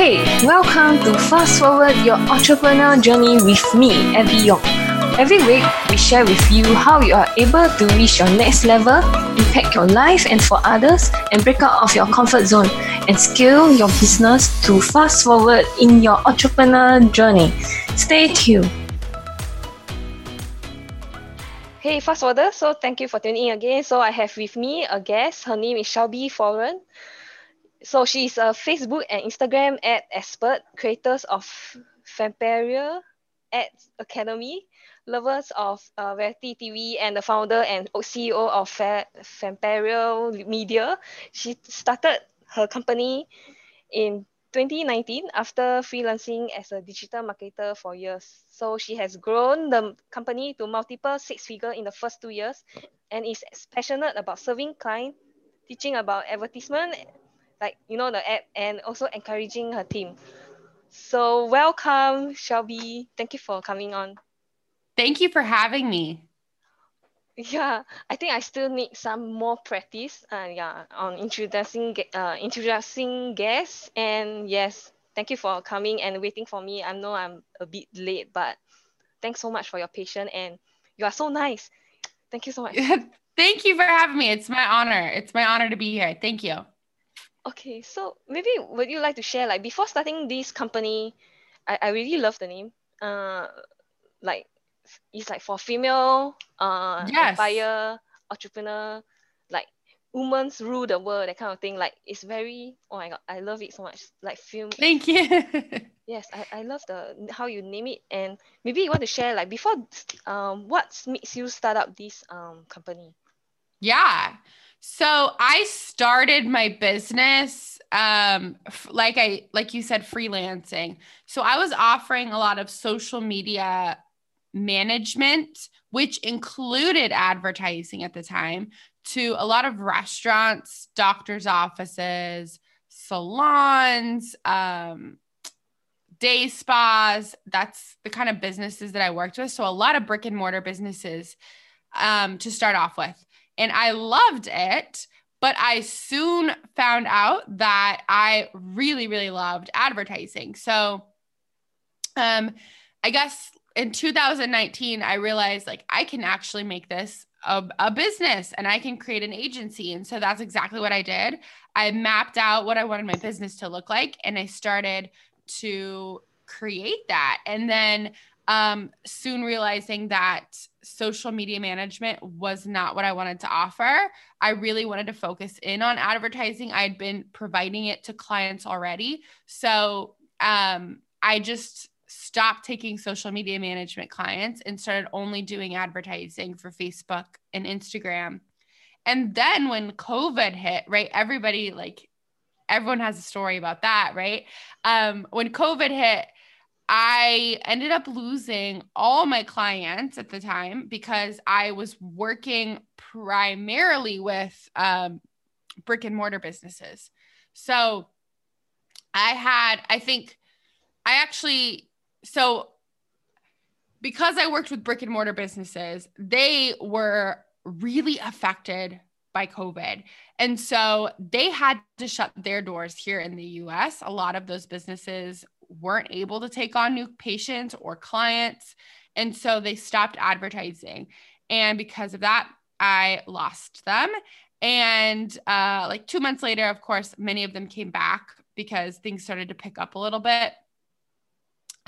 Hey, welcome to Fast Forward Your Entrepreneurial Journey with me, Abby Yong. Every week, we share with you how you are able to reach your next level, impact your life and for others, and break out of your comfort zone and scale your business to fast forward in your entrepreneurial journey. Stay tuned. Hey, fast forwarder. So thank you for tuning in again. So I have with me a guest. Her name is Shelby Foran so she's a Facebook and Instagram ad expert, creators of Femperia Ad Academy, lovers of uh, Variety TV, and the founder and CEO of Femperia Media. She started her company in 2019 after freelancing as a digital marketer for years. So she has grown the company to multiple six figure in the first two years and is passionate about serving clients, teaching about advertisement like you know the app and also encouraging her team. So welcome, Shelby. Thank you for coming on. Thank you for having me. Yeah, I think I still need some more practice. Uh, yeah, on introducing uh, introducing guests. And yes, thank you for coming and waiting for me. I know I'm a bit late, but thanks so much for your patience and you are so nice. Thank you so much. thank you for having me. It's my honor. It's my honor to be here. Thank you. Okay, so maybe would you like to share like before starting this company, I, I really love the name. Uh, like it's like for female uh yes. empire entrepreneur, like women's rule the world that kind of thing. Like it's very oh my god, I love it so much. Like film. Thank you. yes, I, I love the how you name it and maybe you want to share like before um what makes you start up this um company. Yeah. So I started my business um like I like you said freelancing. So I was offering a lot of social media management which included advertising at the time to a lot of restaurants, doctors offices, salons, um day spas. That's the kind of businesses that I worked with. So a lot of brick and mortar businesses um, to start off with and I loved it. But I soon found out that I really, really loved advertising. So, um, I guess in 2019, I realized like I can actually make this a, a, business and I can create an agency. And so that's exactly what I did. I mapped out what I wanted my business to look like and I started to create that. And then um, soon realizing that social media management was not what I wanted to offer. I really wanted to focus in on advertising. I had been providing it to clients already. So um, I just stopped taking social media management clients and started only doing advertising for Facebook and Instagram. And then when COVID hit, right, everybody like everyone has a story about that, right? Um, when COVID hit, I ended up losing all my clients at the time because I was working primarily with um, brick and mortar businesses. So I had, I think, I actually, so because I worked with brick and mortar businesses, they were really affected by COVID. And so they had to shut their doors here in the US. A lot of those businesses weren't able to take on new patients or clients. And so they stopped advertising. And because of that, I lost them. And uh, like two months later, of course, many of them came back because things started to pick up a little bit.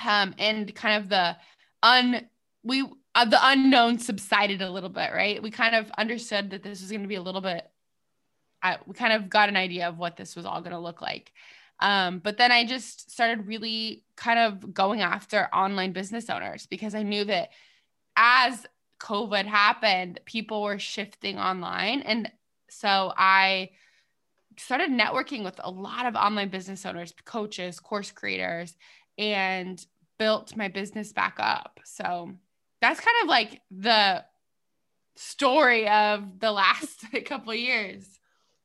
Um, and kind of the un we uh, the unknown subsided a little bit, right? We kind of understood that this was going to be a little bit. I, we kind of got an idea of what this was all going to look like. Um, but then I just started really kind of going after online business owners because I knew that as COVID happened, people were shifting online. And so I started networking with a lot of online business owners, coaches, course creators, and built my business back up. So that's kind of like the story of the last couple years.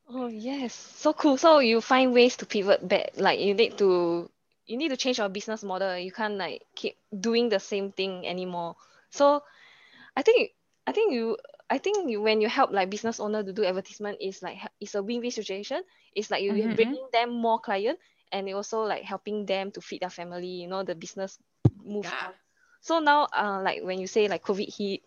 Oh yes, so cool. So you find ways to pivot back. Like you need to you need to change your business model. You can't like keep doing the same thing anymore. So I think I think you I think you when you help like business owner to do advertisement is like it's a win-win situation. It's like you mm-hmm. bringing them more client and also like helping them to feed their family you know the business move Yeah. so now uh like when you say like covid hit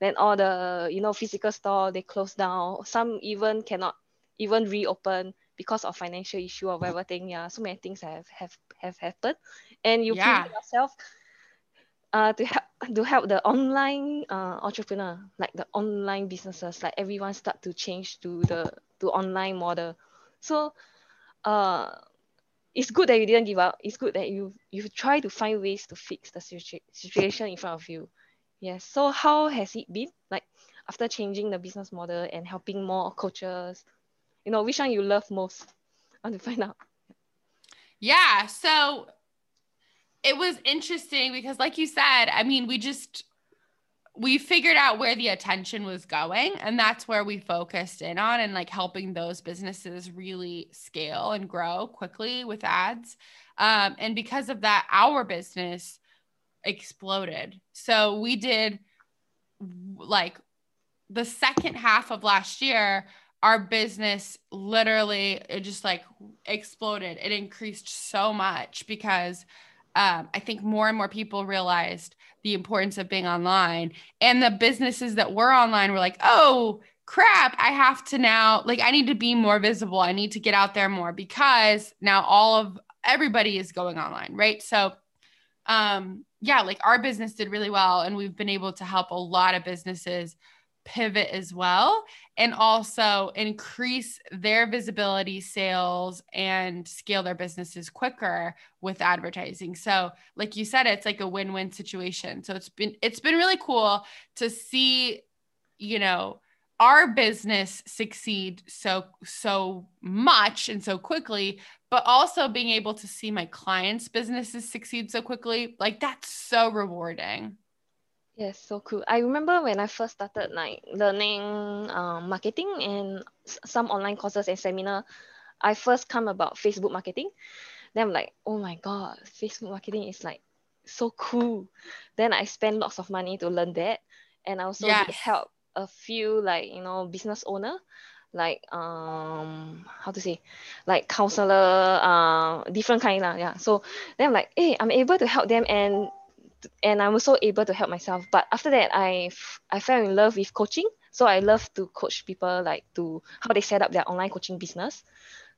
then all the you know physical store they close down some even cannot even reopen because of financial issue or whatever thing. Yeah so many things have have have happened. And you Yeah. pivot yourself uh to help to help the online uh entrepreneur like the online businesses like everyone start to change to the to online model. So uh it's good that you didn't give up. It's good that you you try to find ways to fix the situa- situation in front of you. Yes. So how has it been like after changing the business model and helping more coaches you know which one you love most? I want to find out. Yeah. So it was interesting because, like you said, I mean, we just we figured out where the attention was going and that's where we focused in on and like helping those businesses really scale and grow quickly with ads. Um, and because of that our business exploded. So we did like the second half of last year our business literally it just like exploded. It increased so much because um, i think more and more people realized the importance of being online. And the businesses that were online were like oh crap i have to now like i need to be more visible. I need to get out there more because now all of everybody is going online right? So um yeah like our business did really well and we've been able to help a lot of businesses pivot as well and also increase their visibility sales and scale their businesses quicker with advertising. So like you said it's like a win-win situation. So it's been it's been really cool to see you know our business succeed so so much and so quickly but also being able to see my clients businesses succeed so quickly. Like that's so rewarding Yes, so cool. I remember when I first started like learning um, marketing and some online courses and seminar, I first come about Facebook marketing. Then I'm like, oh my God, Facebook marketing is like so cool. Then I spend lots of money to learn that. And I also Yes. help a few like, you know, business owner, like um how to say, like counselor, uh different kind lah. Yeah. So then I'm like, hey, I'm able to help them and and I'm also able to help myself. But after that, I, I fell in love with coaching. So I love to coach people like to how they set up their online coaching business.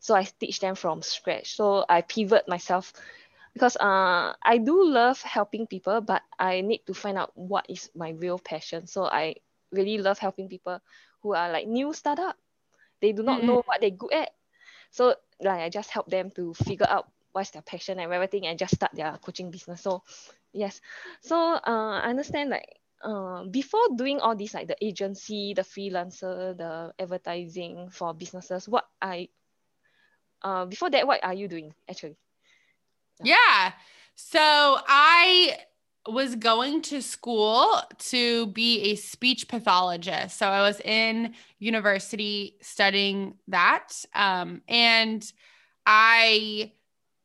So I teach them from scratch. So I pivot myself because uh I do love helping people, but I need to find out what is my real passion. So I really love helping people who are like new startup. They do not Mm-mm. know what they're good at. So like I just help them to figure out what's their passion and everything and just start their coaching business. So yes. So uh I understand like uh, before doing all this like the agency, the freelancer, the advertising for businesses, what I uh before that what are you doing actually? Yeah. So I was going to school to be a speech pathologist. So I was in university studying that. Um, and I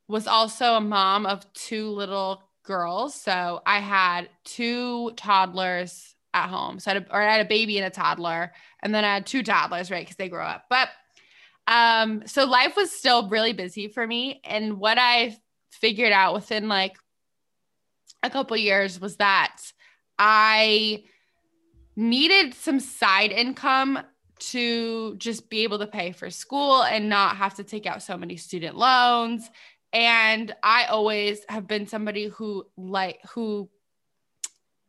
was also a mom of two little girls. So I had two toddlers at home. So I had a, or I had a baby and a toddler, and then I had two toddlers, right? Because they grow up. But um, so life was still really busy for me. And what I figured out within like a couple years was that I needed some side income to just be able to pay for school and not have to take out so many student loans and I always have been somebody who like who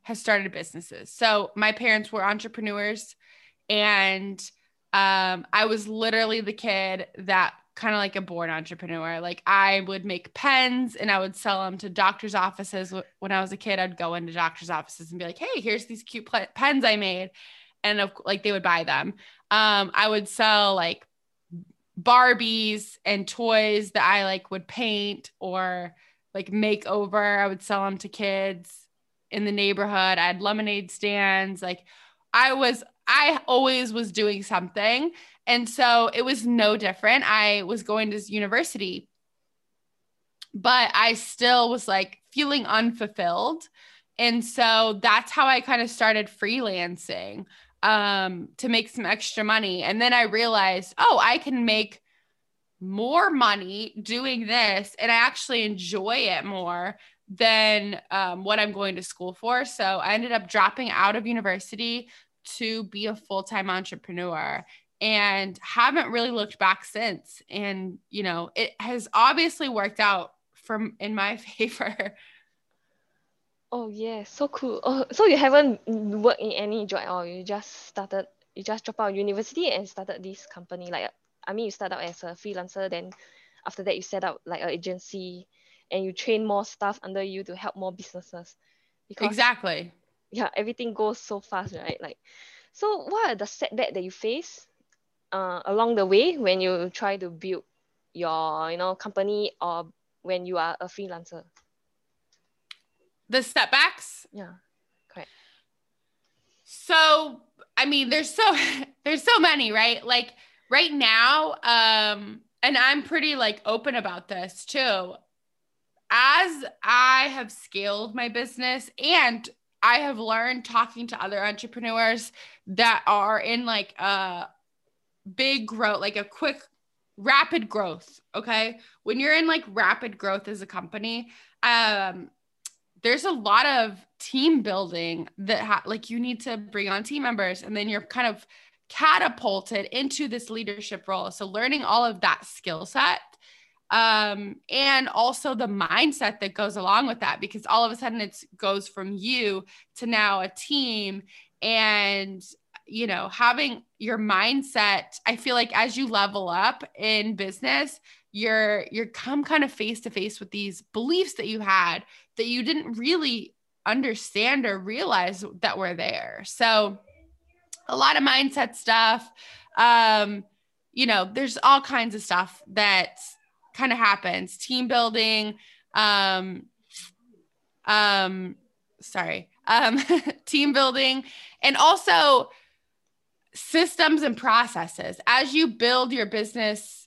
has started businesses. So my parents were entrepreneurs and um, I was literally the kid that kind of like a born entrepreneur. Like I would make pens and I would sell them to doctors' offices. When I was a kid, I'd go into doctors' offices and be like, "Hey, here's these cute pens I made," and of, like they would buy them. Um, I would sell like Barbies and toys that I like would paint or like make over. I would sell them to kids in the neighborhood. I had lemonade stands. Like I was, I always was doing something. And so it was no different. I was going to university, but I still was like feeling unfulfilled. And so that's how I kind of started freelancing um, to make some extra money. And then I realized, oh, I can make more money doing this and I actually enjoy it more than um, what I'm going to school for. So I ended up dropping out of university to be a full time entrepreneur and haven't really looked back since. And, you know, it has obviously worked out from in my favor. Oh yeah, so cool. Oh, so you haven't worked in any job or you just started you just dropped out of university and started this company like I mean you start out as a freelancer then after that you set up like an agency and you train more staff under you to help more businesses. Because exactly. Yeah, everything goes so fast, right? Like so what are the setback that you face uh, along the way when you try to build your you know company or when you are a freelancer? The setbacks? Yeah. Correct. So I mean there's so there's so many, right? Like right now, um, and I'm pretty like open about this too. As I have scaled my business and I have learned talking to other entrepreneurs that are in like a big growth, like a quick, rapid growth. Okay. When you're in like rapid growth as a company, um, there's a lot of team building that ha- like you need to bring on team members and then you're kind of catapulted into this leadership role. So learning all of that skill set um, and also the mindset that goes along with that because all of a sudden it goes from you to now a team. And you know having your mindset i feel like as you level up in business you're you're come kind of face to face with these beliefs that you had that you didn't really understand or realize that were there. So a lot of mindset stuff um you know there's all kinds of stuff that kind of happens. Team building um um sorry um team building and also systems and processes. As you build your business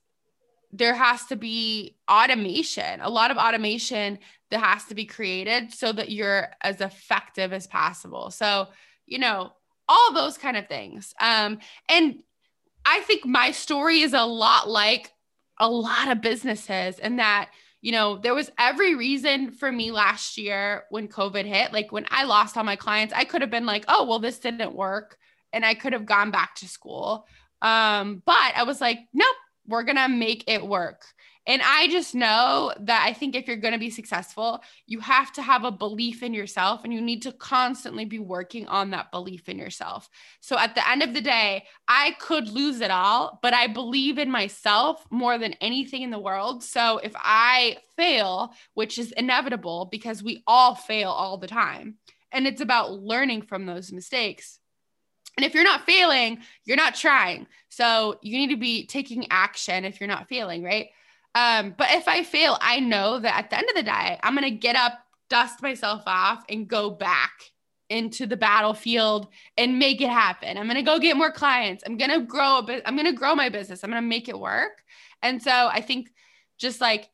there has to be automation, a lot of automation that has to be created so that you're as effective as possible. So, you know, all those kind of things. Um, and I think my story is a lot like a lot of businesses, and that, you know, there was every reason for me last year when COVID hit. Like when I lost all my clients, I could have been like, oh, well, this didn't work. And I could have gone back to school. Um, but I was like, nope, we're going to make it work. And I just know that I think if you're going to be successful, you have to have a belief in yourself and you need to constantly be working on that belief in yourself. So at the end of the day, I could lose it all, but I believe in myself more than anything in the world. So if I fail, which is inevitable because we all fail all the time, and it's about learning from those mistakes and if you're not failing, you're not trying. So you need to be taking action if you're not failing, right? Um, but if I fail, I know that at the end of the day, I'm going to get up, dust myself off, and go back into the battlefield and make it happen. I'm going to go get more clients. I'm going to grow a bit. I'm going to grow my business. I'm going to make it work. And so I think just like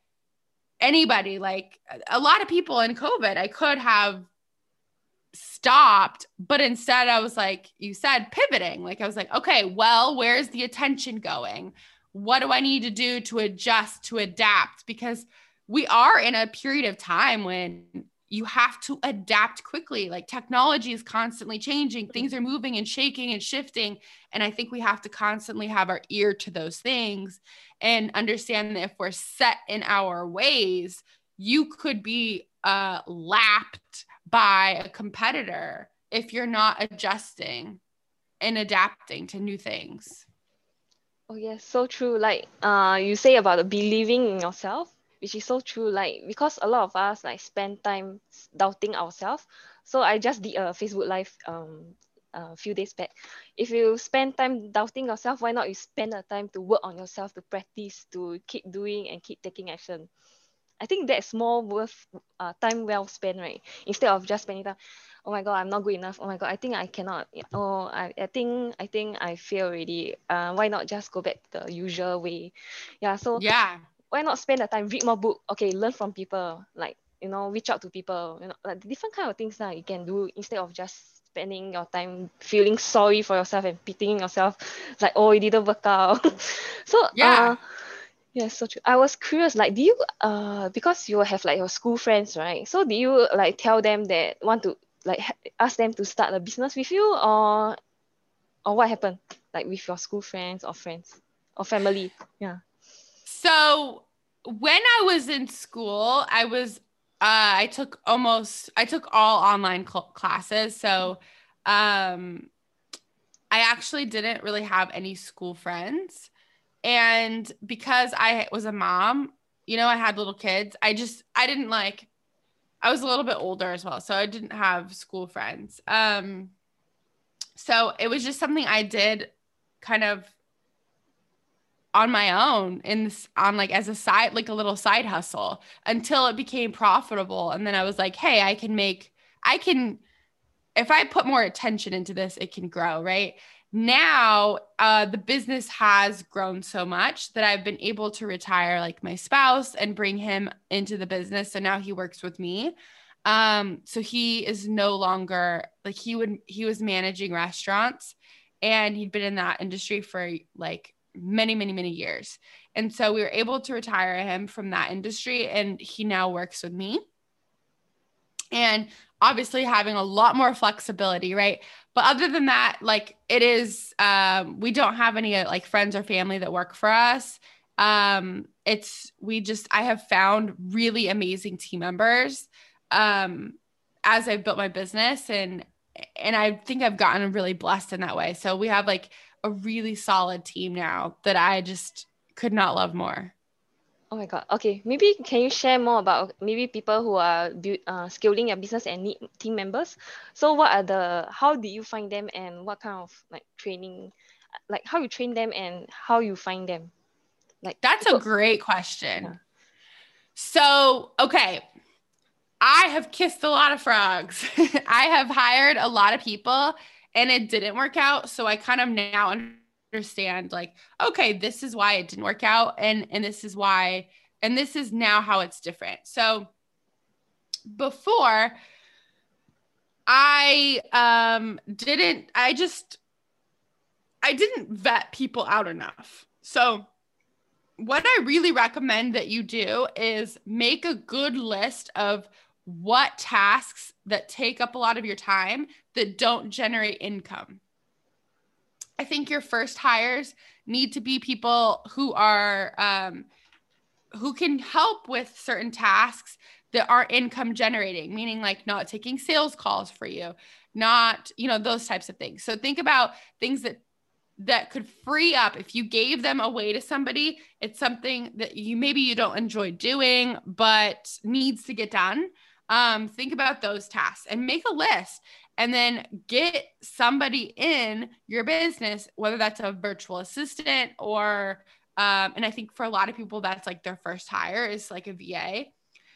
anybody, like a lot of people in COVID, I could have stopped but instead i was like you said pivoting. Like i was like okay well where's the attention going? What do i need to do to adjust to adapt? Because we are in a period of time when you have to adapt quickly. Like technology is constantly changing. Things are moving and shaking and shifting. And i think we have to constantly have our ear to those things and understand that if we're set in our ways you could be uh, lapped by a competitor if you're not adjusting and adapting to new things. Oh yes, so true. Like uh you say about believing in yourself, which is so true. Like because a lot of us like spend time doubting ourselves. So I just did a Facebook live um a few days back. If you spend time doubting yourself, why not you spend the time to work on yourself, to practice, to keep doing and keep taking action. I think that's more worth uh, time well spent, right? Instead of just spending time, oh my god, I'm not good enough. Oh my god, I think I cannot. Oh, I, I think I think I fail already. Uh, why not just go back the usual way? Yeah. So yeah, why not spend the time read more book? Okay, learn from people. Like you know, reach out to people. You know, like different kind of things that you can do instead of just spending your time feeling sorry for yourself and pitying yourself, like oh, it didn't work out. so yeah. Uh, Yeah, so true. I was curious, like, do you uh because you have like your school friends, right? So do you like tell them that want to like ask them to start a business with you or or what happened like with your school friends or friends or family? Yeah. So when I was in school, I was uh, I took almost I took all online cl- classes. So um, I actually didn't really have any school friends. And because I was a mom, you know, I had little kids, I just, I didn't like, I was a little bit older as well. So I didn't have school friends. Um, so it was just something I did kind of on my own in this on like as a side like a little side hustle until it became profitable and then I was like hey I can make I can if I put more attention into this it can grow right now uh, the business has grown so much that I've been able to retire like my spouse and bring him into the business. So now he works with me. Um, so he is no longer like he would he was managing restaurants and he'd been in that industry for like many, many, many years. And so we were able to retire him from that industry and he now works with me. And obviously having a lot more flexibility, right? But other than that, like it is, um, we don't have any uh, like friends or family that work for us. Um, it's we just I have found really amazing team members um, as I've built my business and and I think I've gotten really blessed in that way. So we have like a really solid team now that I just could not love more. Oh my God. Okay. Maybe can you share more about maybe people who are build, uh, scaling your business and need team members? So what are the, how did you find them and what kind of like training, like how you train them and how you find them? Like That's a great question. Yeah. So, okay. I have kissed a lot of frogs. I have hired a lot of people and it didn't work out. So I kind of now understand like okay this is why it didn't work out and and this is why and this is now how it's different. So before i um didn't i just i didn't vet people out enough. So what i really recommend that you do is make a good list of what tasks that take up a lot of your time that don't generate income I think your first hires need to be people who are um, who can help with certain tasks that are income generating, meaning like not taking sales calls for you, not you know those types of things. So think about things that that could free up. If you gave them away to somebody it's something that you maybe you don't enjoy doing but needs to get done. Um, think about those tasks and make a list and then get somebody in your business, whether that's a virtual assistant or, um, and I think for a lot of people, that's like their first hire is like a VA,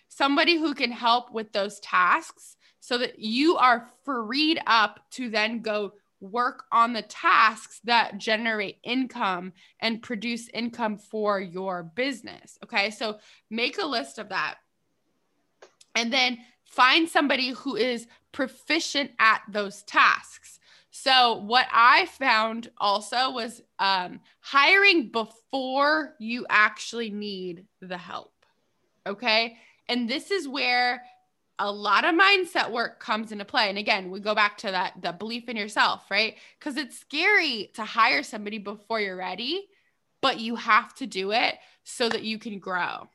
somebody who can help with those tasks so that you are freed up to then go work on the tasks that generate income and produce income for your business. Okay. So make a list of that. And then find somebody who is proficient at those tasks. So, what I found also was um, hiring before you actually need the help. Okay. And this is where a lot of mindset work comes into play. And again, we go back to that the belief in yourself, right? Because it's scary to hire somebody before you're ready, but you have to do it so that you can grow.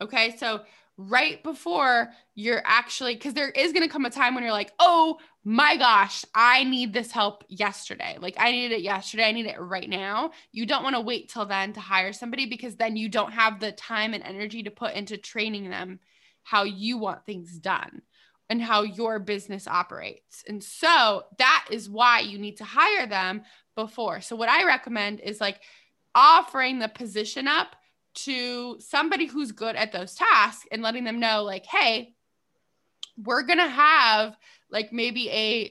Okay. So right before you're actually because there is going to come a time when you're like oh my gosh i need this help yesterday. Like i needed it yesterday. I need it right now. You don't want to wait till then to hire somebody because then you don't have the time and energy to put into training them how you want things done and how your business operates. And so that is why you need to hire them before. So what i recommend is like offering the position up to somebody who's good at those tasks and letting them know like hey we're going to have like maybe a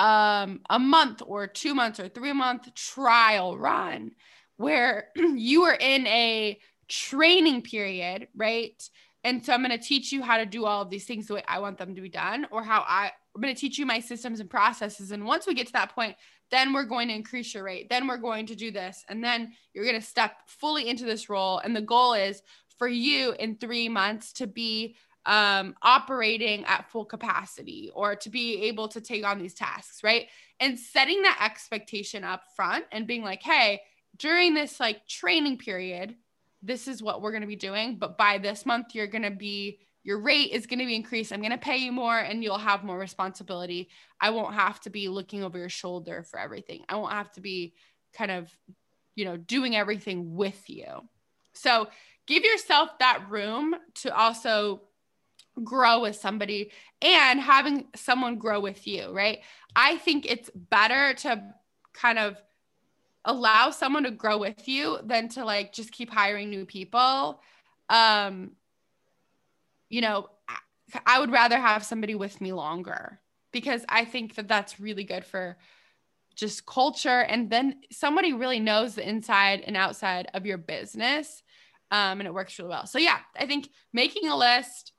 um a month or 2 months or 3 month trial run where you are in a training period right? And so i'm going to teach you how to do all of these things the way i want them to be done or how i i'm going to teach you my systems and processes. And once we get to that point then we're going to increase your rate then we're going to do this and then you're going to step fully into this role and the goal is for you in three months to be um, operating at full capacity or to be able to take on these tasks, right? And setting that expectation up front and being like, hey, during this like training period, this is what we're going to be doing. But by this month, you're going to be, your rate is going to be increased. I'm going to pay you more and you'll have more responsibility. I won't have to be looking over your shoulder for everything. I won't have to be kind of, you know, doing everything with you. So give yourself that room to also grow with somebody and having someone grow with you, right? I think it's better to kind of allow someone to grow with you than to like just keep hiring new people. Um you know, I would rather have somebody with me longer because I think that that's really good for just culture and then somebody really knows the inside and outside of your business um, and it works really well. So yeah, I think making a list,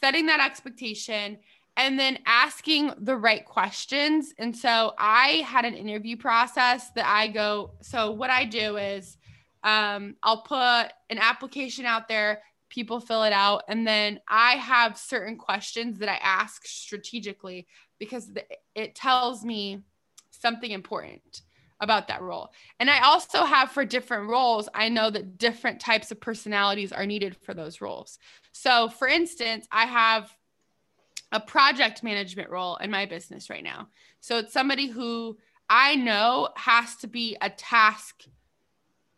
setting that expectation, and then asking the right questions. And so I had an interview process that I go. So what I do is um, I'll put an application out there. People fill it out, and then I have certain questions that I ask strategically because it tells me something important about that role. And I also have for different roles, I know that different types of personalities are needed for those roles. So, for instance, I have a project management role in my business right now. So, it's somebody who I know has to be a task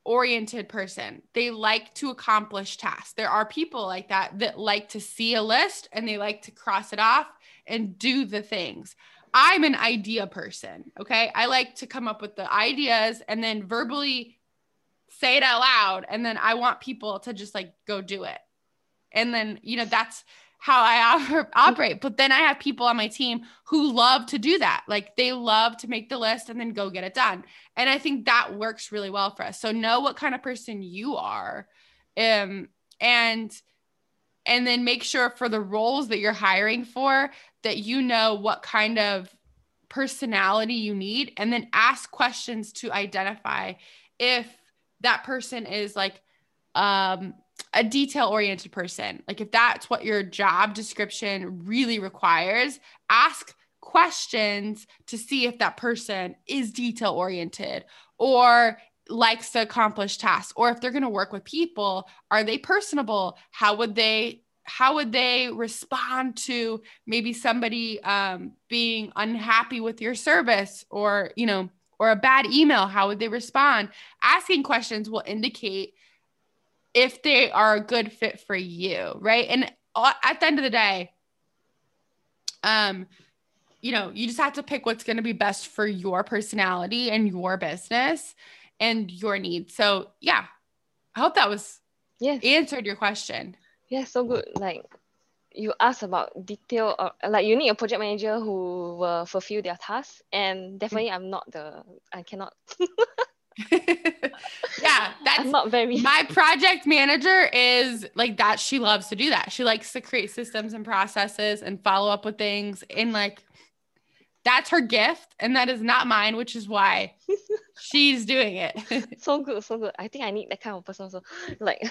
oriented person. They like to accomplish tasks. There are people like that that like to see a list and they like to cross it off and do the things. I'm an idea person. Okay. I like to come up with the ideas and then verbally say it out loud. And then I want people to just like go do it. And then, you know, that's how I operate. But then I have people on my team who love to do that. Like they love to make the list and then go get it done. And I think that works really well for us. So know what kind of person you are. Um, and and then make sure for the roles that you're hiring for that you know what kind of personality you need and then ask questions to identify if that person is like um a detail oriented person. Like if that's what your job description really requires ask questions to see if that person is detail oriented or likes to accomplish tasks or if they're going to work with people are they personable? How would they how would they respond to maybe somebody um, being unhappy with your service or you know or a bad email? How would they respond? Asking questions will indicate if they are a good fit for you right? And at the end of the day um you know you just have to pick what's going to be best for your personality and your business and your needs. So yeah i hope that was yes. answered your question. Yeah, so good. Like you asked about detail or like you need a project manager who will fulfill their tasks and definitely I'm not the I cannot yeah, that's I'm not very my project manager is like that. She loves to do that. She likes to create systems and processes and follow up with things. And like that's her gift, and that is not mine, which is why she's doing it. so good, so good. I think I need that kind of person. So like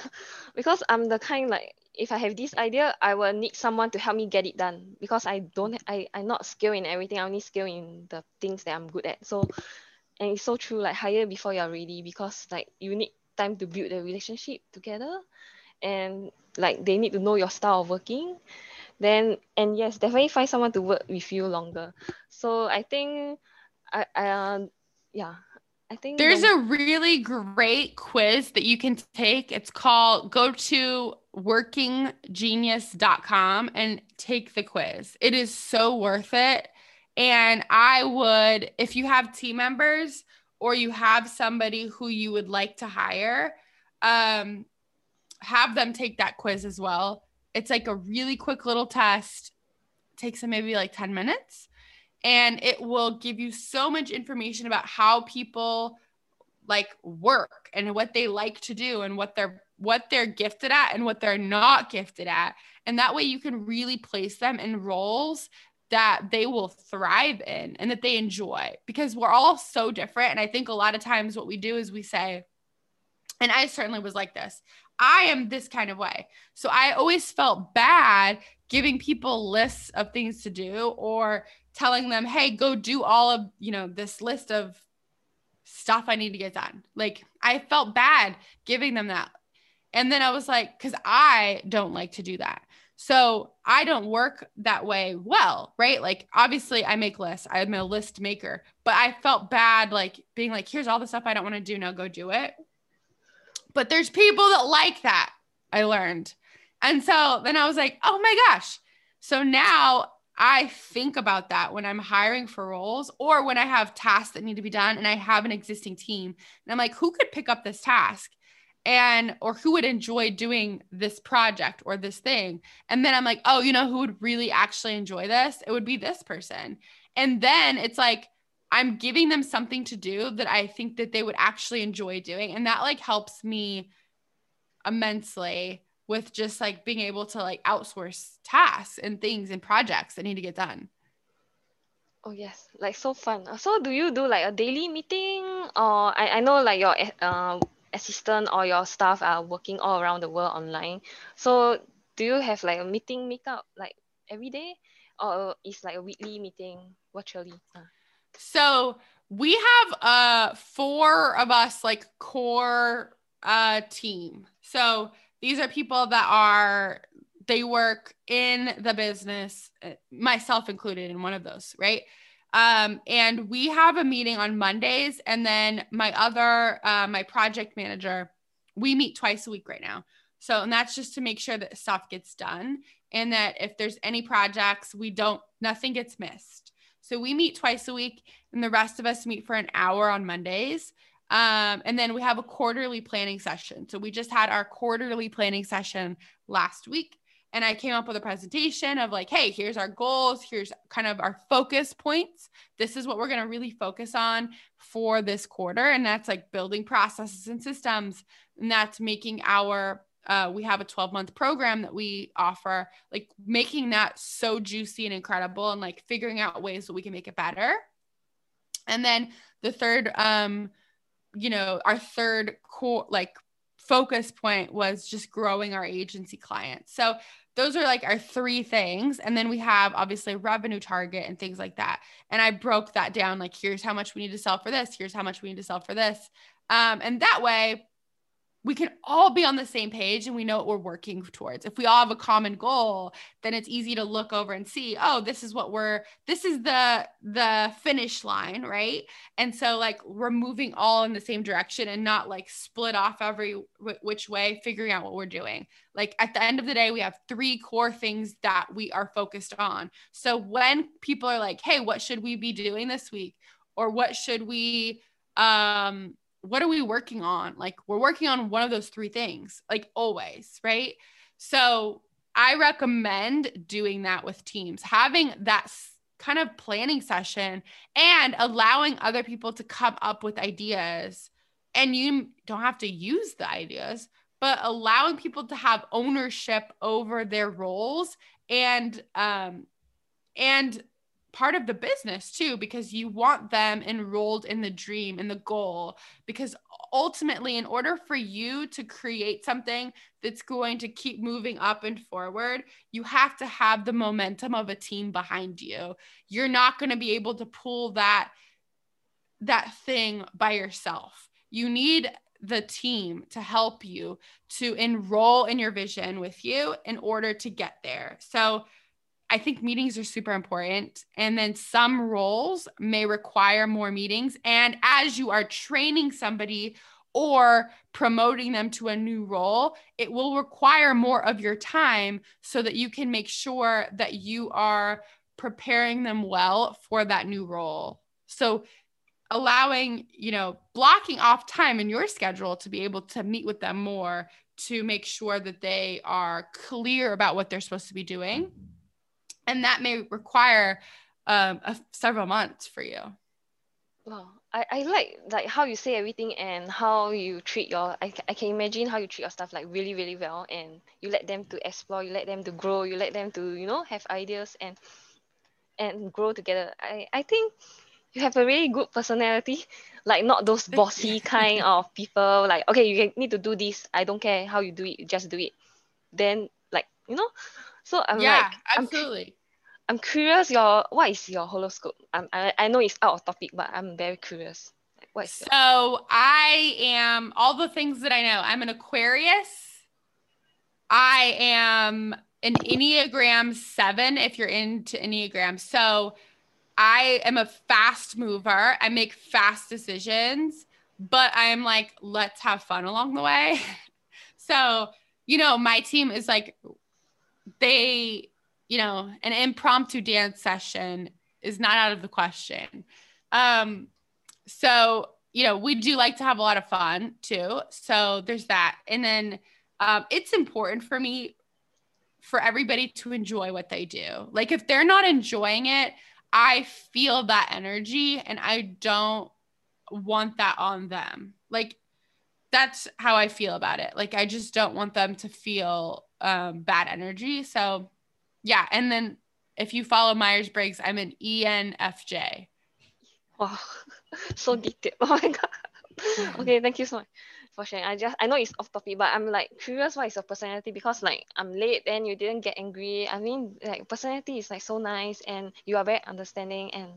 because I'm the kind like if I have this idea, I will need someone to help me get it done because I don't I I'm not skilled in everything. I only skill in the things that I'm good at. So and it's so true, like hire before you're ready because like you need time to build the relationship together and like they need to know your style of working. Then and yes, definitely find someone to work with you longer. So I think I, I uh, yeah, I think there's the- a really great quiz that you can take. It's called go to workinggenius.com and take the quiz. It is so worth it. And I would, if you have team members or you have somebody who you would like to hire, um, have them take that quiz as well. It's like a really quick little test. Takes them maybe like 10 minutes. And it will give you so much information about how people like work and what they like to do and what they're what they're gifted at and what they're not gifted at. And that way you can really place them in roles that they will thrive in and that they enjoy because we're all so different. And I think a lot of times what we do is we say, and I certainly was like this. I am this kind of way. So I always felt bad giving people lists of things to do or telling them, "Hey, go do all of, you know, this list of stuff I need to get done." Like I felt bad giving them that. And then I was like, cuz I don't like to do that. So I don't work that way well, right? Like obviously I make lists. I'm a list maker, but I felt bad like being like, here's all the stuff I don't want to do. Now go do it. But there's people that like that, I learned. And so then I was like, oh my gosh. So now I think about that when I'm hiring for roles or when I have tasks that need to be done and I have an existing team. And I'm like, who could pick up this task? And or who would enjoy doing this project or this thing? And then I'm like, oh, you know who would really actually enjoy this? It would be this person. And then it's like, I'm giving them something to do that I think that they would actually enjoy doing. And that like helps me immensely with just like being able to like outsource tasks and things and projects that need to get done. Oh yes, like so fun. So do you do like a daily meeting or I, I know like your uh, assistant or your staff are working all around the world online. So do you have like a meeting meetup like every day or is like a weekly meeting virtually? Uh. So we have uh four of us like core uh team. So these are people that are they work in the business, uh, myself included in one of those, right? Um, and we have a meeting on Mondays, and then my other, uh, my project manager, we meet twice a week right now. So, and that's just to make sure that stuff gets done, and that if there's any projects, we don't, nothing gets missed. So we meet twice a week, and the rest of us meet for an hour on Mondays. Um, and then we have a quarterly planning session. So we just had our quarterly planning session last week. And I came up with a presentation of like, hey, here's our goals, here's kind of our focus points. This is what we're going to really focus on for this quarter. And that's like building processes and systems. And that's making our uh, we have a 12 month program that we offer, like making that so juicy and incredible and like figuring out ways that we can make it better. And then the third, um, you know, our third core, like focus point was just growing our agency clients. So those are like our three things. And then we have obviously revenue target and things like that. And I broke that down like, here's how much we need to sell for this, here's how much we need to sell for this. Um, and that way, we can all be on the same page and we know what we're working towards. If we all have a common goal, then it's easy to look over and see, oh, this is what we're this is the the finish line, right? And so like we're moving all in the same direction and not like split off every which way figuring out what we're doing. Like at the end of the day, we have three core things that we are focused on. So when people are like, "Hey, what should we be doing this week?" or what should we um what are we working on? Like we're working on one of those three things, like always, right? So I recommend doing that with teams, having that kind of planning session and allowing other people to come up with ideas. And you don't have to use the ideas, but allowing people to have ownership over their roles and um and part of the business too because you want them enrolled in the dream and the goal. Because ultimately in order for you to create something that's going to keep moving up and forward you have to have the momentum of a team behind you. You're not going to be able to pull that that thing by yourself. You need the team to help you to enroll in your vision with you in order to get there. So I think meetings are super important. And then some roles may require more meetings. And as you are training somebody or promoting them to a new role, it will require more of your time so that you can make sure that you are preparing them well for that new role. So, allowing, you know, blocking off time in your schedule to be able to meet with them more to make sure that they are clear about what they're supposed to be doing and that may require um, a, several months for you. Wow, I, I like like how you say everything and how you treat your I, I can imagine how you treat your stuff like really really well and you let them to explore you let them to grow you let them to you know have ideas and and grow together. I, I think you have a really good personality, like not those bossy kind of people. Like, okay, you need to do this. I don't care how you do it, you just do it. Then, like, you know, so I'm yeah, like, absolutely. I'm, I'm curious. Your what is your horoscope? I'm, I I know it's out of topic, but I'm very curious. What is so your- I am all the things that I know. I'm an Aquarius. I am an Enneagram seven. If you're into Enneagram, so I am a fast mover. I make fast decisions, but I'm like, let's have fun along the way. so, you know, my team is like, they, you know, an impromptu dance session is not out of the question. Um, so, you know, we do like to have a lot of fun too. So there's that. And then um, it's important for me for everybody to enjoy what they do. Like if they're not enjoying it, I feel that energy and I don't want that on them. Like that's how I feel about it. Like I just don't want them to feel um, bad energy. So yeah, and then if you follow Myers Briggs, I'm an ENFJ. Wow, so detailed. Oh my god. okay, thank you so much for sharing. I just I know it's off topic, but I'm like curious why what is your personality because like I'm late and you didn't get angry. I mean like personality is like so nice and you are very understanding and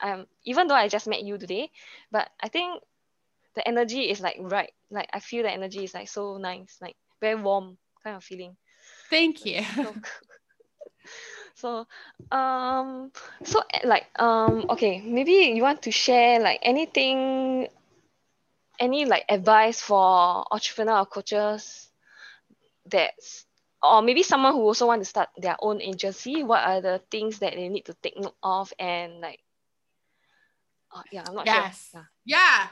um even though I just met you today, but I think the energy is like right. Like I feel the energy is like so nice, like very warm kind of feeling. Thank you. So, so um so like um okay maybe you want to share like anything any like advice for entrepreneur or coaches that's or maybe someone who also want to start their own agency what are the things that they need to take note of and like uh, yeah i'm not yes. sure yeah. yeah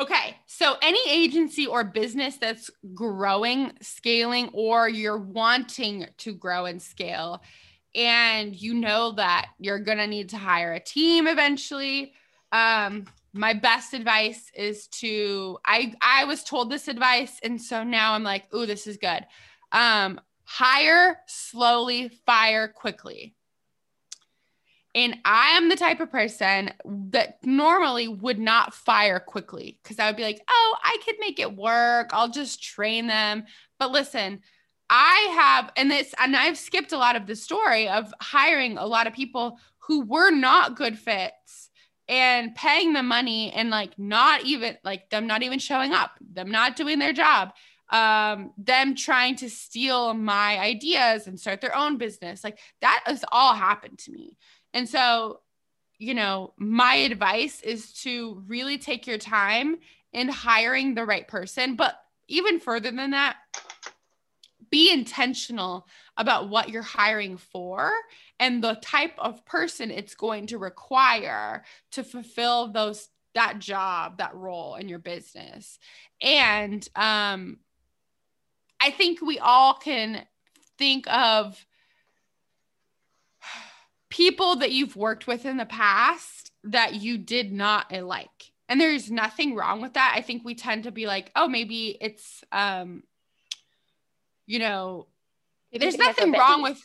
okay so any agency or business that's growing scaling or you're wanting to grow and scale and you know that you're going to need to hire a team eventually um my best advice is to I I was told this advice and so now I'm like, "Ooh, this is good." Um hire slowly, fire quickly. And I am the type of person that normally would not fire quickly because I would be like, oh, I could make it work. I'll just train them. But listen, I have, and this, and I've skipped a lot of the story of hiring a lot of people who were not good fits and paying the money and like not even like them not even showing up, them not doing their job, um, them trying to steal my ideas and start their own business. Like that has all happened to me. And so, you know, my advice is to really take your time in hiring the right person. But even further than that, be intentional about what you're hiring for and the type of person it's going to require to fulfill those that job that role in your business. And um i think we all can think of people that you've worked with in the past that you did not like. And there's nothing wrong with that. I think we tend to be like oh maybe it's um you know Maybe there's they have a nothing wrong with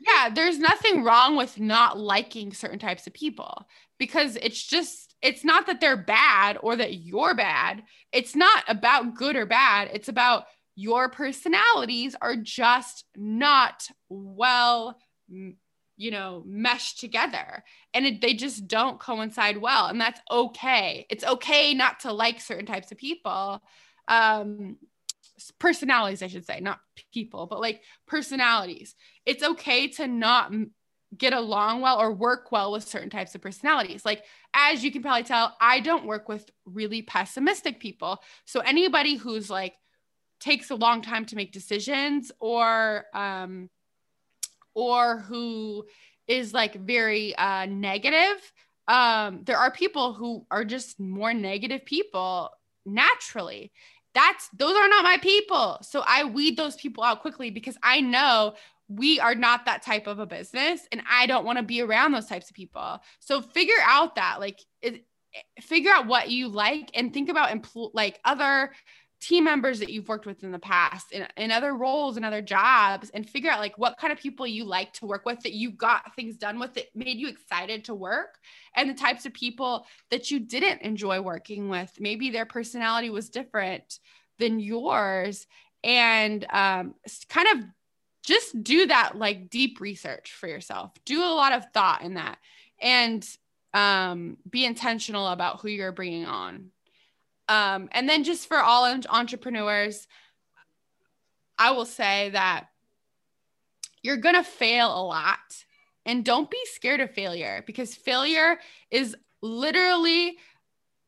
yeah there's nothing wrong with not liking certain types of people because it's just it's not that they're bad or that you're bad. It's not about good or bad. It's about your personalities are just not well you know meshed together. And it, they just don't coincide well. And that's okay. It's okay not to like certain types of people. Um personalities, I should say, not people, but like personalities. It's okay to not get along well or work well with certain types of personalities. Like, as you can probably tell, I don't work with really pessimistic people. So, anybody who's like takes a long time to make decisions or, um, or who is like very uh, negative, um, there are people who are just more negative people naturally that's those are not my people. So I weed those people out quickly because I know we are not that type of a business and I don't want to be around those types of people. So figure out that like it, figure out what you like and think about empl- like other team members that you've worked with in the past in, in other roles and other jobs and figure out like what kind of people you like to work with that you got things done with that made you excited to work and the types of people that you didn't enjoy working with. Maybe their personality was different than yours and um, kind of just do that like deep research for yourself. Do a lot of thought in that and um, be intentional about who you're bringing on um, and then just for all entrepreneurs, I will say that you're going to fail a lot. And don't be scared of failure because failure is literally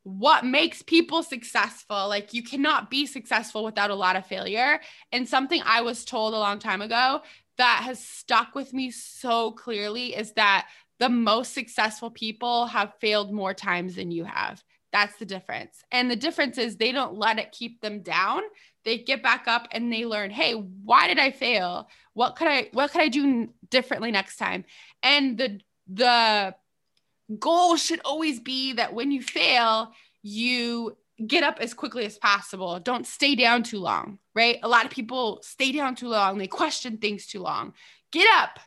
what makes people successful. Like you cannot be successful without a lot of failure. And something I was told a long time ago that has stuck with me so clearly is that the most successful people have failed more times than you have. That's the difference. And the difference is they don't let it keep them down. They get back up and they learn, "Hey, why did I fail? What could I what could I do differently next time?" And the the goal should always be that when you fail, you get up as quickly as possible. Don't stay down too long, right? A lot of people stay down too long. They question things too long. Get up.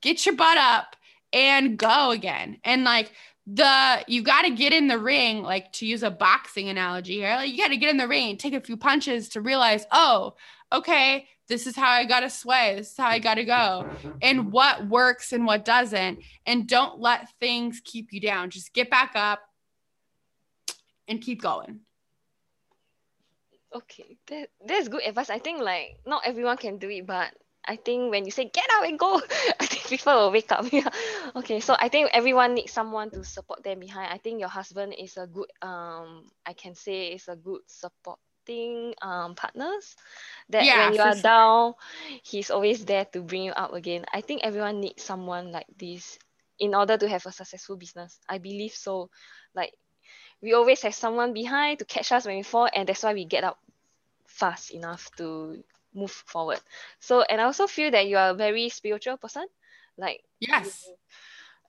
Get your butt up and go again. And like the you got to get in the ring like to use a boxing analogy here like, you got to get in the ring take a few punches to realize oh okay this is how i got to sway this is how i got to go. And what works and what doesn't. And don't let things keep you down. Just get back up and keep going. Okay that, that's good advice. I think like not everyone can do it but I think when you say get up and go, I think people will wake up. Yeah. Okay. So I think everyone needs someone to support them behind. I think your husband is a good um I can say is a good supporting um partners that yeah, when you are sure. down, he's always there to bring you up again. I think everyone needs someone like this in order to have a successful business. I believe so. Like we always have someone behind to catch us when we fall and that's why we get up fast enough to move forward. So and i also feel that you are a very spiritual person. Like yes.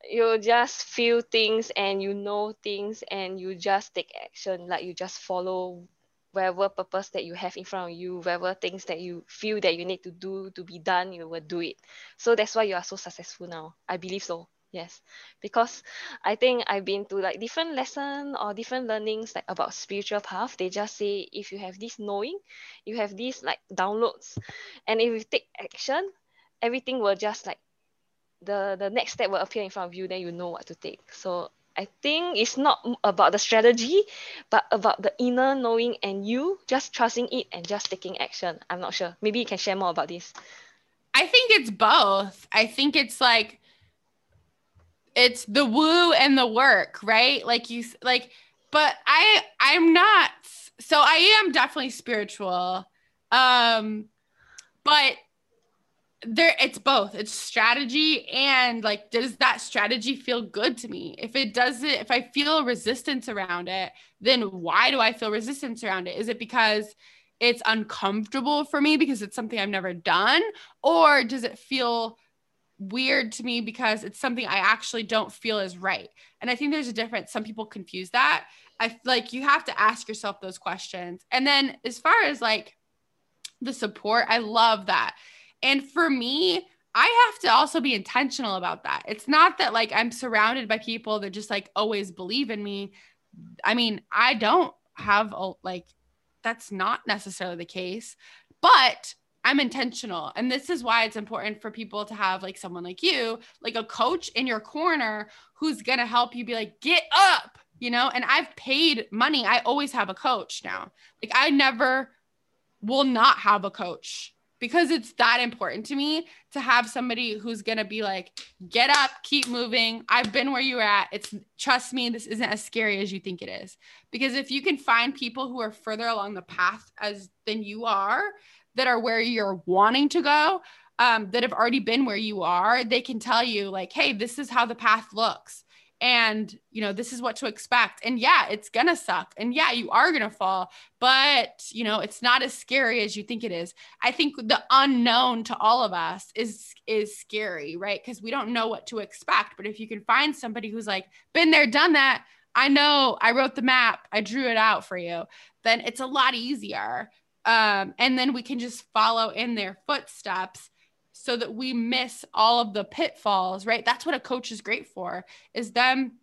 you, you just feel things and you know things and you just take action. Like you just follow whatever purpose that you have in front of you whatever things that you feel that you need to do to be done you will do it. So that's why you are so successful now. I believe so yes. Because i think i've been to like different lesson or different learnings like about spiritual path. They just say if you have this knowing you have these like downloads. And if you take action everything will just like the the next step will appear in front of you then you know what to take. So i think it's not about the strategy but about the inner knowing and you just trusting it and just taking action. I'm not sure. Maybe you can share more about this. I think it's both. I think it's like it's the woo and the work, right? Like you like but I I'm not so I am definitely spiritual. Um but there it's both. It's strategy and like does that strategy feel good to me? If it doesn't if I feel resistance around it, then why do I feel resistance around it? Is it because it's uncomfortable for me because it's something I've never done or does it feel weird to me because it's something I actually don't feel is right. And I think there's a difference. Some people confuse that. I like you have to ask yourself those questions. And then as far as like the support, I love that. And for me, I have to also be intentional about that. It's not that like I'm surrounded by people that just like always believe in me. I mean, I don't have a like that's not necessarily the case, but I'm intentional. And this is why it's important for people to have like someone like you, like a coach in your corner who's going to help you be like, get up, you know? And I've paid money. I always have a coach now. Like I never will not have a coach because it's that important to me to have somebody who's going to be like, get up, keep moving. I've been where you're at. It's trust me, this isn't as scary as you think it is. Because if you can find people who are further along the path as than you are, that are where you're wanting to go, um, that have already been where you are, they can tell you, like, hey, this is how the path looks. And, you know, this is what to expect. And yeah, it's to suck. And yeah, you are to fall, but, you know, it's not as scary as you think it is. I think the unknown to all of us is, is scary, right? Because we don't know what to expect. But if you can find somebody who's like, been there, done that, I know I wrote the map, I drew it out for you, then it's a lot easier. Um, and then we can just follow in their footsteps so that we miss all of the pitfalls, right? That's what a coach is great for, is them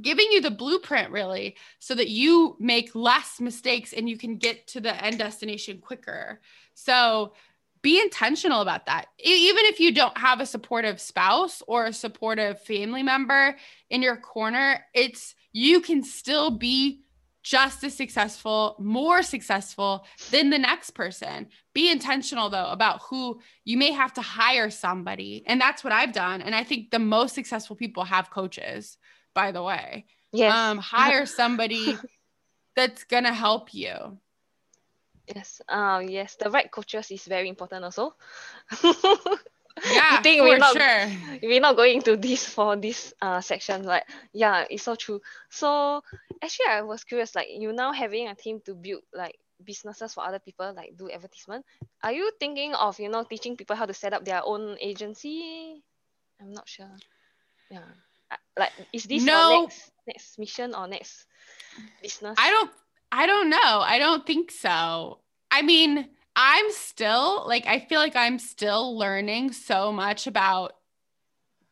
giving you the blueprint really so that you make less mistakes and you can get to the end destination quicker. So be intentional about that. Even if you don't have a supportive spouse or a supportive family member in your corner, it's you can still be just as successful, more successful than the next person. Be intentional though about who you may have to hire somebody. And that's what I've done. And I think the most successful people have coaches, by the way. Yes. Um, hire somebody that's gonna help you. Yes. Um. Yes. The right coaches is very important also. Yeah, I think we're not sure. we're not going into this for this uh section. Like yeah, it's so true. So actually, I was curious. Like you now having a team to build like businesses for other people, like do advertisement. Are you thinking of you know teaching people how to set up their own agency? I'm not sure. Yeah. Uh, Like is this No. your next next mission or next business? I don't I don't know. I don't think so. I mean, I'm still like I feel like I'm still learning so much about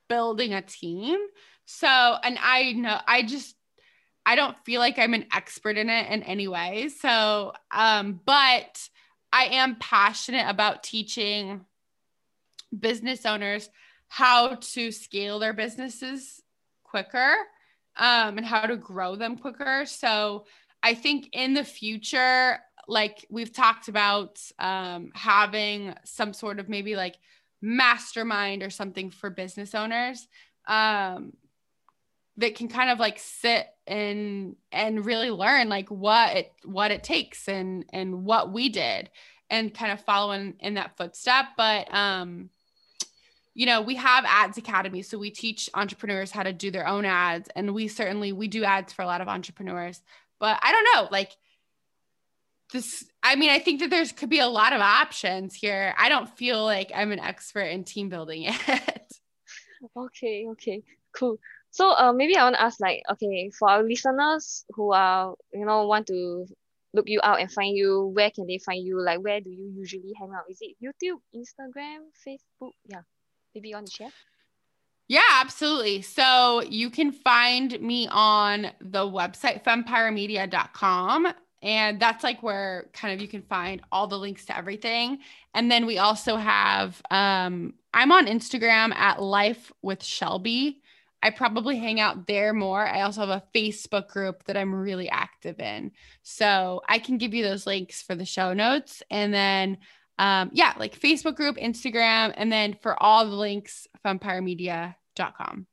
building a team. So, and I know I just I don't feel like I'm an expert in it in any way. So, um but I am passionate about teaching business owners how to scale their businesses quicker um, and how to grow them quicker. So I think in the future, like we've talked about um, having some sort of maybe like mastermind or something for business owners um, that can kind of like sit and and really learn like what it what it takes and and what we did and kind of follow in, in that footstep. But um you know we have ads academy so we teach entrepreneurs how to do their own ads and we certainly we do ads for a lot of entrepreneurs. But i don't know like this i mean i think that there's could be a lot of options here i don't feel like i'm an expert in team building yet Okay, okay, cool. So uh, maybe I want to ask like, okay, for our listeners who are, you know, want to look you out and find you, where can they find you? Like, where do you usually hang out? Is it YouTube, Instagram, Facebook? Yeah, maybe you want to share? Yeah, absolutely. So you can find me on the website fempiremedia.com. And that's like where kind of you can find all the links to everything. And then we also have, um, I'm on Instagram at Life with Shelby. I probably hang out there more. I also have a Facebook group that I'm really active in. So I can give you those links for the show notes. And then, um, yeah, like Facebook group, Instagram, and then for all the links, fempiremedia.com.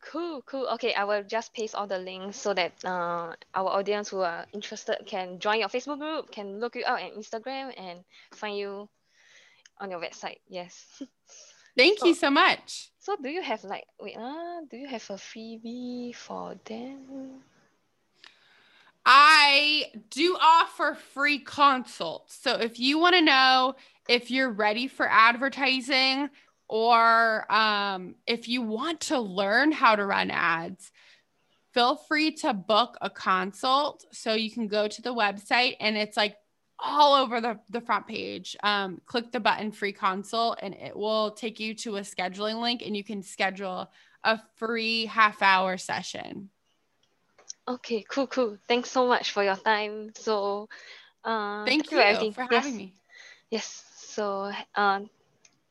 Cool, cool. Okay, I will just paste all the links so that uh, our audience who are interested can join your Facebook group, can look you out on Instagram and find you on your website. Yes. Thank you so much. So do you have like wait uh, do you have a freebie for them? I do offer free consults. So if you want to know if you're ready for advertising or um, if you want to learn how to run ads, feel free to book a consult. So you can go to the website and it's like all over the, the front page. Um, click the button free consult and it will take you to a scheduling link and you can schedule a free half hour session. Okay, cool, cool. Thanks so much for your time. So, uh, Thank, you, for everything. for yes, having me. yes. So, um,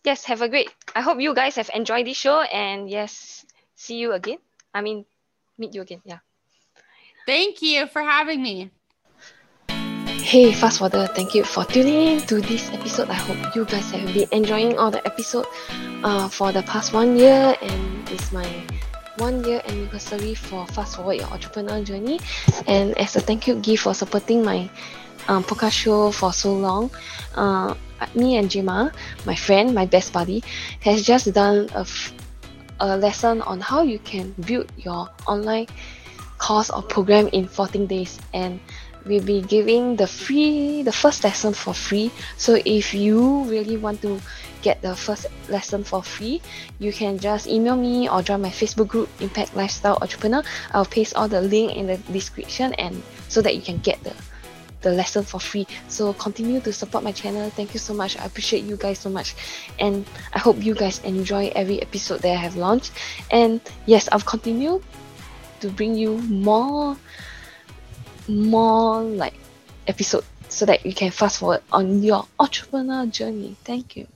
yes. Have a great. I hope you guys have enjoyed this show, and yes, see you again. I mean, meet you again. Yeah. Thank you for having me. Hey, fast forwarder, thank you for tuning in to this episode. I hope you guys have been enjoying all the episode uh, for the past one year, and it's my one year anniversary for Fast Forward Your Entrepreneur Journey. And as a thank you gift for supporting my um, podcast show for so long, uh, me and Jima, my friend, my best buddy, has just done a, f- a lesson on how you can build your online course or program in 14 days. And we'll be giving the free the first lesson for free so if you really want to get the first lesson for free, you can just email me or join my Facebook group, Impact Lifestyle Entrepreneur. I'll paste all the link in the description and so that you can get the the lesson for free. So continue to support my channel. Thank you so much. I appreciate you guys so much. And I hope you guys enjoy every episode that I have launched. And yes, I'll continue to bring you more more like episode so that you can fast forward on your entrepreneur journey. Thank you.